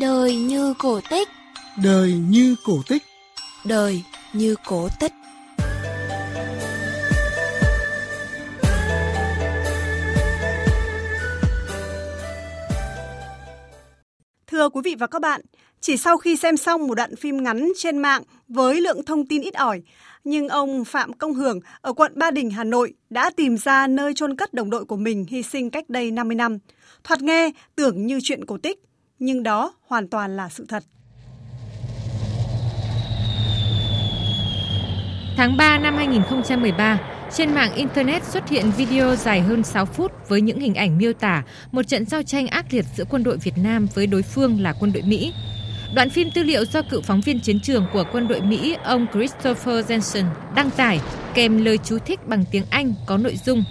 Đời như cổ tích, Đời như cổ tích, đời như cổ tích. Thưa quý vị và các bạn, chỉ sau khi xem xong một đoạn phim ngắn trên mạng với lượng thông tin ít ỏi, nhưng ông Phạm Công Hưởng ở quận Ba Đình, Hà Nội đã tìm ra nơi chôn cất đồng đội của mình hy sinh cách đây 50 năm. Thoạt nghe tưởng như chuyện cổ tích, nhưng đó hoàn toàn là sự thật. Tháng 3 năm 2013, trên mạng Internet xuất hiện video dài hơn 6 phút với những hình ảnh miêu tả một trận giao tranh ác liệt giữa quân đội Việt Nam với đối phương là quân đội Mỹ. Đoạn phim tư liệu do cựu phóng viên chiến trường của quân đội Mỹ ông Christopher Jensen đăng tải kèm lời chú thích bằng tiếng Anh có nội dung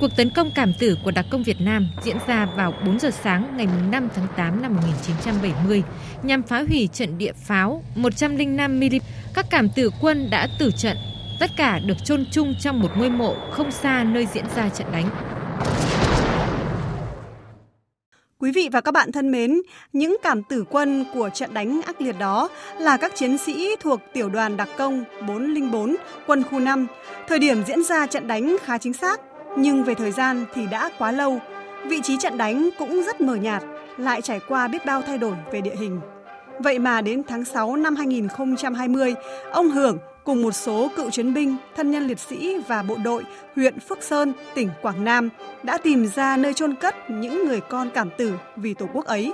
Cuộc tấn công cảm tử của đặc công Việt Nam diễn ra vào 4 giờ sáng ngày 5 tháng 8 năm 1970 nhằm phá hủy trận địa pháo 105 mm. Các cảm tử quân đã tử trận, tất cả được chôn chung trong một ngôi mộ không xa nơi diễn ra trận đánh. Quý vị và các bạn thân mến, những cảm tử quân của trận đánh ác liệt đó là các chiến sĩ thuộc tiểu đoàn đặc công 404 quân khu 5. Thời điểm diễn ra trận đánh khá chính xác, nhưng về thời gian thì đã quá lâu. Vị trí trận đánh cũng rất mờ nhạt, lại trải qua biết bao thay đổi về địa hình. Vậy mà đến tháng 6 năm 2020, ông Hưởng cùng một số cựu chiến binh, thân nhân liệt sĩ và bộ đội huyện Phước Sơn, tỉnh Quảng Nam đã tìm ra nơi chôn cất những người con cảm tử vì Tổ quốc ấy.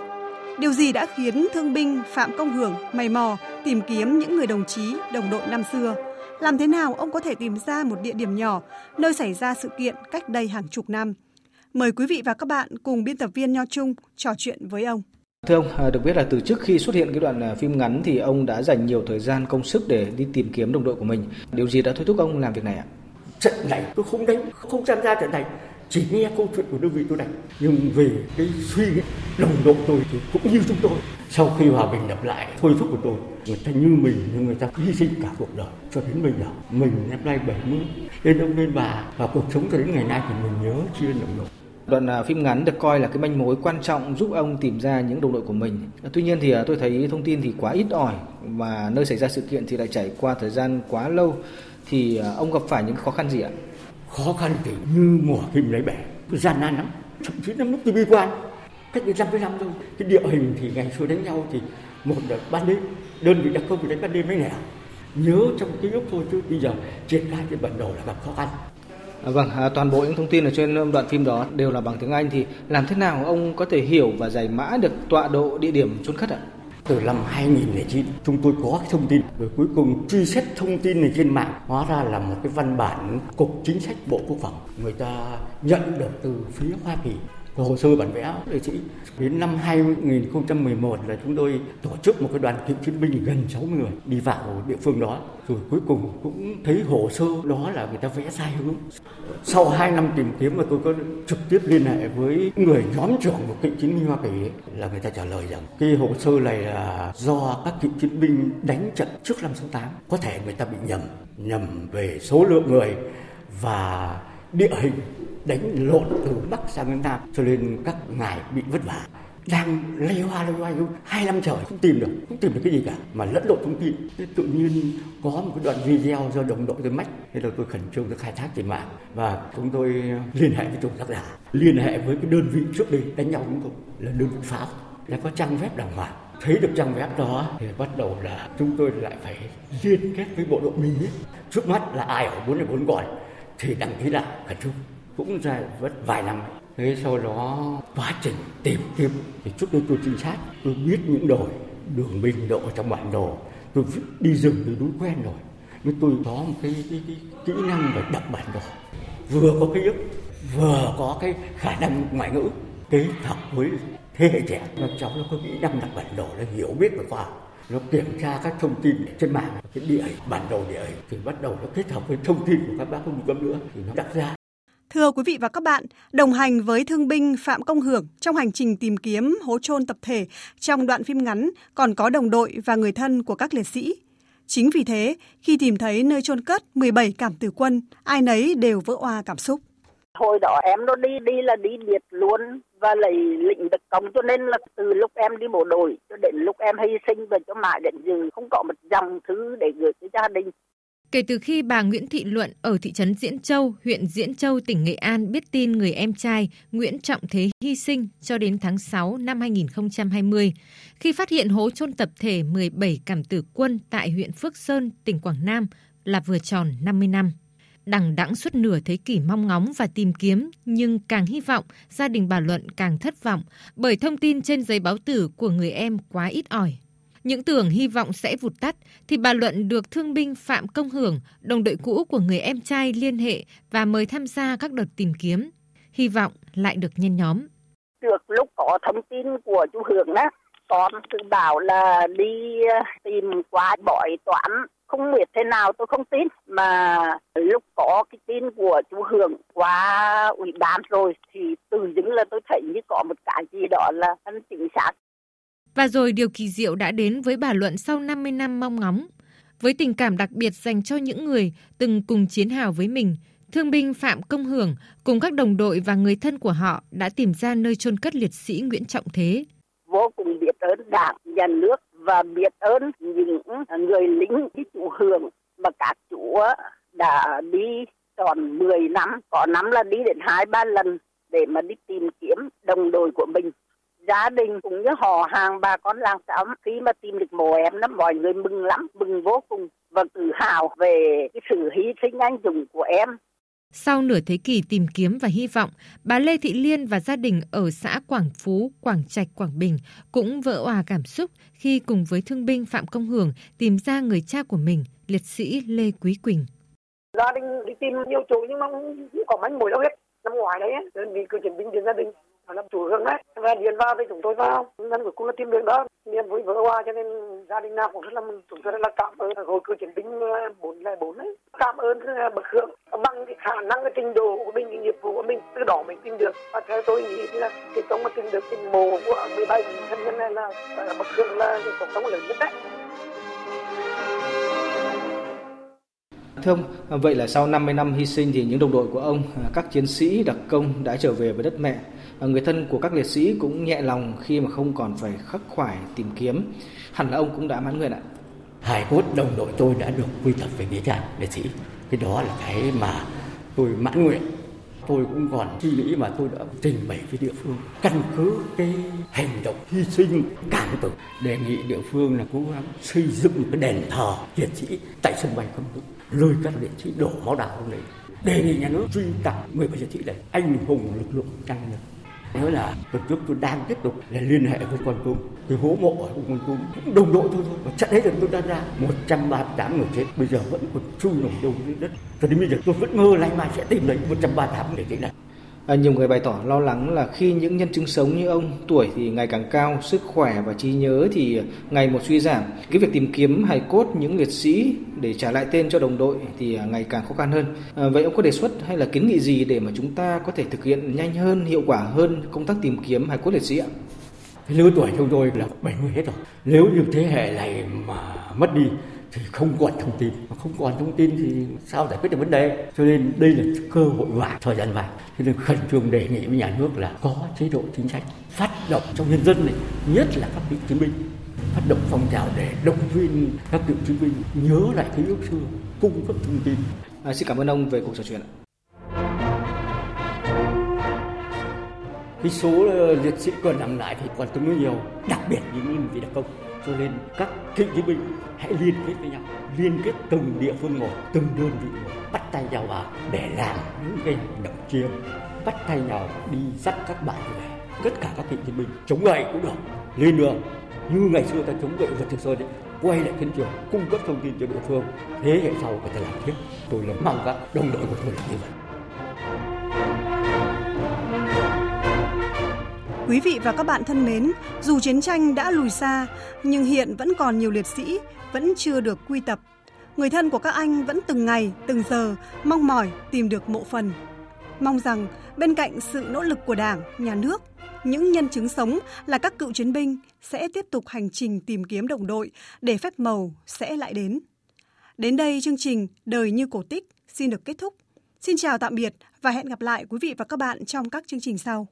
Điều gì đã khiến thương binh Phạm Công Hưởng mày mò tìm kiếm những người đồng chí, đồng đội năm xưa? Làm thế nào ông có thể tìm ra một địa điểm nhỏ nơi xảy ra sự kiện cách đây hàng chục năm? Mời quý vị và các bạn cùng biên tập viên Nho Trung trò chuyện với ông. Thưa ông, à, được biết là từ trước khi xuất hiện cái đoạn à, phim ngắn thì ông đã dành nhiều thời gian công sức để đi tìm kiếm đồng đội của mình. Điều gì đã thôi thúc ông làm việc này ạ? Trận này tôi không đánh, không tham gia trận này, chỉ nghe câu chuyện của đơn vị tôi đánh. Nhưng về cái suy nghĩ đồng đội tôi thì cũng như chúng tôi. Sau khi hòa bình lập lại, thôi thúc của tôi, người ta như mình, nhưng người ta hy sinh cả cuộc đời cho đến bây giờ. Mình năm nay 70, lên ông lên bà và cuộc sống cho đến ngày nay thì mình nhớ chia đồng đội. Đoạn à, phim ngắn được coi là cái manh mối quan trọng giúp ông tìm ra những đồng đội của mình. Tuy nhiên thì à, tôi thấy thông tin thì quá ít ỏi và nơi xảy ra sự kiện thì lại trải qua thời gian quá lâu thì à, ông gặp phải những khó khăn gì ạ? Khó khăn thì như mùa kim lấy bể, gian nan lắm. Thậm chí năm lúc tôi bi quan, cách đây trăm với năm thôi. Cái địa hình thì ngày xưa đánh nhau thì một đợt ban đêm, đơn vị đặc công thì đánh ban đêm mấy nẻo. Nhớ trong ký ức thôi chứ bây giờ triển khai cái bản đồ là gặp khó khăn. À, vâng, à, toàn bộ những thông tin ở trên um, đoạn phim đó đều là bằng tiếng Anh thì làm thế nào ông có thể hiểu và giải mã được tọa độ địa điểm trốn khất ạ? Từ năm 2009 chúng tôi có cái thông tin. Rồi cuối cùng truy xét thông tin này trên mạng, hóa ra là một cái văn bản cục chính sách Bộ Quốc phòng. Người ta nhận được từ phía Hoa Kỳ hồ sơ bản vẽ liệt chị, đến năm 2011 là chúng tôi tổ chức một cái đoàn cựu chiến binh gần 60 người đi vào địa phương đó. Rồi cuối cùng cũng thấy hồ sơ đó là người ta vẽ sai hướng. Sau 2 năm tìm kiếm mà tôi có trực tiếp liên hệ với người nhóm trưởng của cựu chiến binh Hoa Kỳ ấy, là người ta trả lời rằng cái hồ sơ này là do các cựu chiến binh đánh trận trước năm 68 có thể người ta bị nhầm nhầm về số lượng người và địa hình đánh lộn từ bắc sang đến nam, cho nên các ngài bị vất vả. Đang lây hoa lây hoa hai năm trời, không tìm được, không tìm được cái gì cả, mà lẫn lộn thông tin. Thế tự nhiên có một cái đoạn video do đồng đội tôi mách. Thế là tôi khẩn trương tôi khai thác trên mạng, và chúng tôi liên hệ với chủ tác giả. Liên hệ với cái đơn vị trước đây đánh nhau chúng tôi, là đơn vị pháo là có trang web đàng hoàng. Thấy được trang web đó, thì bắt đầu là chúng tôi lại phải liên kết với bộ đội mình ấy. trước mắt là ai ở bốn bốn còn thì đăng ký lại, khẩn trương cũng ra vất vài năm. Thế sau đó quá trình tìm kiếm thì trước đây tôi trinh sát tôi biết những đồi đường mình độ trong bản đồ. Tôi đi rừng tôi đúng quen rồi. Nhưng tôi có một cái, cái, cái kỹ năng về đọc bản đồ. Vừa có cái ức vừa có cái khả năng ngoại ngữ. Kế hợp với thế hệ trẻ. Các cháu nó có kỹ năng đọc bản đồ nó hiểu biết về khoa học. Nó kiểm tra các thông tin trên mạng cái địa hình bản đồ địa hình. Thì bắt đầu nó kết hợp với thông tin của các bác không cấm nữa. Thì nó đặt ra Thưa quý vị và các bạn, đồng hành với thương binh Phạm Công Hưởng trong hành trình tìm kiếm hố chôn tập thể trong đoạn phim ngắn còn có đồng đội và người thân của các liệt sĩ. Chính vì thế, khi tìm thấy nơi chôn cất 17 cảm tử quân, ai nấy đều vỡ oa cảm xúc. Hồi đó em nó đi đi là đi biệt luôn và lấy lĩnh được công cho nên là từ lúc em đi bộ đội cho đến lúc em hy sinh và cho mãi đến giờ không có một dòng thứ để gửi cho gia đình. Kể từ khi bà Nguyễn Thị Luận ở thị trấn Diễn Châu, huyện Diễn Châu, tỉnh Nghệ An biết tin người em trai Nguyễn Trọng Thế hy sinh cho đến tháng 6 năm 2020, khi phát hiện hố chôn tập thể 17 cảm tử quân tại huyện Phước Sơn, tỉnh Quảng Nam là vừa tròn 50 năm. Đằng đẵng suốt nửa thế kỷ mong ngóng và tìm kiếm, nhưng càng hy vọng, gia đình bà Luận càng thất vọng bởi thông tin trên giấy báo tử của người em quá ít ỏi. Những tưởng hy vọng sẽ vụt tắt thì bà Luận được thương binh Phạm Công Hưởng, đồng đội cũ của người em trai liên hệ và mời tham gia các đợt tìm kiếm. Hy vọng lại được nhen nhóm. Được lúc có thông tin của chú Hưởng đó, con cứ bảo là đi ờ, tìm qua bỏi toán không biết thế nào tôi không tin mà lúc có cái tin của chú Hưởng qua ủy ban rồi thì từ dưng là tôi thấy như có một cái gì đó là anh chính xác và rồi điều kỳ diệu đã đến với bà Luận sau 50 năm mong ngóng. Với tình cảm đặc biệt dành cho những người từng cùng chiến hào với mình, thương binh Phạm Công Hưởng cùng các đồng đội và người thân của họ đã tìm ra nơi chôn cất liệt sĩ Nguyễn Trọng Thế. Vô cùng biết ơn Đảng, nhà nước và biết ơn những người lính cái chủ Hưởng mà các chủ đã đi tròn 10 năm, có năm là đi đến hai ba lần để mà đi tìm kiếm đồng đội của mình gia đình cũng như họ hàng bà con làng xóm khi mà tìm được mồ em đó mọi người mừng lắm mừng vô cùng và tự hào về cái sự hy sinh anh dũng của em sau nửa thế kỷ tìm kiếm và hy vọng, bà Lê Thị Liên và gia đình ở xã Quảng Phú, Quảng Trạch, Quảng Bình cũng vỡ òa cảm xúc khi cùng với thương binh Phạm Công Hưởng tìm ra người cha của mình, liệt sĩ Lê Quý Quỳnh. Gia đình đi tìm nhiều chỗ nhưng mà không có manh mối đâu hết. Năm ngoài đấy, đơn vị cứ chuẩn bị đến gia đình và làm chủ hương đấy và điện vào thì chúng tôi vào. Nên cuối cùng là tìm được đó. Niềm vui vỡ hoa cho nên gia đình nào cũng rất là chúng tôi rất là cảm ơn hội cựu chiến binh ờ, bốn lẻ bốn đấy cảm ơn ờ, bậc hưởng bằng cái khả năng cái trình độ của mình cái nghiệp vụ của mình từ đó mình tìm được. Và theo tôi nghĩ là cái công mà tìm được cái mồ của 17 thân nhân này là, là bậc hưởng là cái cuộc sống lớn nhất đấy. Thưa ông, vậy là sau 50 năm hy sinh thì những đồng đội của ông, ờ, các chiến sĩ đặc công đã trở về với đất mẹ. Ờ, người thân của các liệt sĩ cũng nhẹ lòng khi mà không còn phải khắc khoải tìm kiếm. Hẳn là ông cũng đã mãn nguyện ạ. Hải cốt đồng đội tôi đã được quy tập về nghĩa trang, liệt sĩ. Cái đó là cái mà tôi mãn nguyện tôi cũng còn suy nghĩ mà tôi đã trình bày với địa phương, căn cứ cái hành động hy sinh, cảm tử đề nghị địa phương là cố gắng xây dựng cái đền thờ liệt sĩ tại sân bay không đúng lôi các liệt sĩ đổ máu đào lên đề nghị nhà nước truy tặng người liệt sĩ này anh hùng lực lượng tăng lực nói là tuần trước tôi đang tiếp tục là liên hệ với con tum tôi hố mộ ở con tum đồng đội tôi thôi. Và trận đấy là tôi đã ra 138 người chết. Bây giờ vẫn còn chui nổi đâu dưới đất. Cho đến bây giờ tôi vẫn mơ lại mai sẽ tìm thấy 138 người chết này. À, nhiều người bày tỏ lo lắng là khi những nhân chứng sống như ông tuổi thì ngày càng cao, sức khỏe và trí nhớ thì ngày một suy giảm. Cái việc tìm kiếm hài cốt những liệt sĩ để trả lại tên cho đồng đội thì à, ngày càng khó khăn hơn. À, vậy ông có đề xuất hay là kiến nghị gì để mà chúng ta có thể thực hiện nhanh hơn, hiệu quả hơn công tác tìm kiếm hài cốt liệt sĩ ạ? Cái lứa tuổi chúng tôi là 70 hết rồi. Nếu như thế hệ này mà mất đi thì không còn thông tin. Mà không còn thông tin thì sao giải quyết được vấn đề? Cho nên đây là cơ hội vàng thời gian vàng cho nên khẩn trương đề nghị với nhà nước là có chế độ chính sách phát động trong nhân dân này nhất là các cựu chiến binh phát động phong trào để động viên các cựu chiến binh nhớ lại ký ức xưa cung cấp thông tin. À, xin cảm ơn ông về cuộc trò chuyện ạ. Cái số ờ, liệt sĩ còn nằm lại thì còn tương đối nhiều, đặc biệt những vị đặc công. Cho nên các cựu chiến binh hãy liên kết với nhau, liên kết từng địa phương một, từng đơn vị một, bắt tay nhau vào để làm những cái hành động chiêm bắt tay nhau đi dắt các bạn về, tất cả các cựu chiến binh chống gậy cũng được. Lên đường, như ngày xưa ta chống gậy vượt thực sơn ấy, quay lại chiến trường, cung cấp thông tin cho địa phương, thế hệ sau người ta làm tiếp. Tôi là mong các đồng đội của tôi là như vậy. Quý vị và các bạn thân mến, dù chiến tranh đã lùi xa, nhưng hiện vẫn còn nhiều liệt sĩ vẫn chưa được quy tập. Người thân của các anh vẫn từng ngày, từng giờ mong mỏi tìm được mộ phần. Mong rằng bên cạnh sự nỗ lực của Đảng, Nhà nước, những nhân chứng sống là các cựu chiến binh sẽ tiếp tục hành trình tìm kiếm đồng đội để phép màu sẽ lại đến. Đến đây chương trình Đời như cổ tích xin được kết thúc. Xin chào tạm biệt và hẹn gặp lại quý vị và các bạn trong các chương trình sau.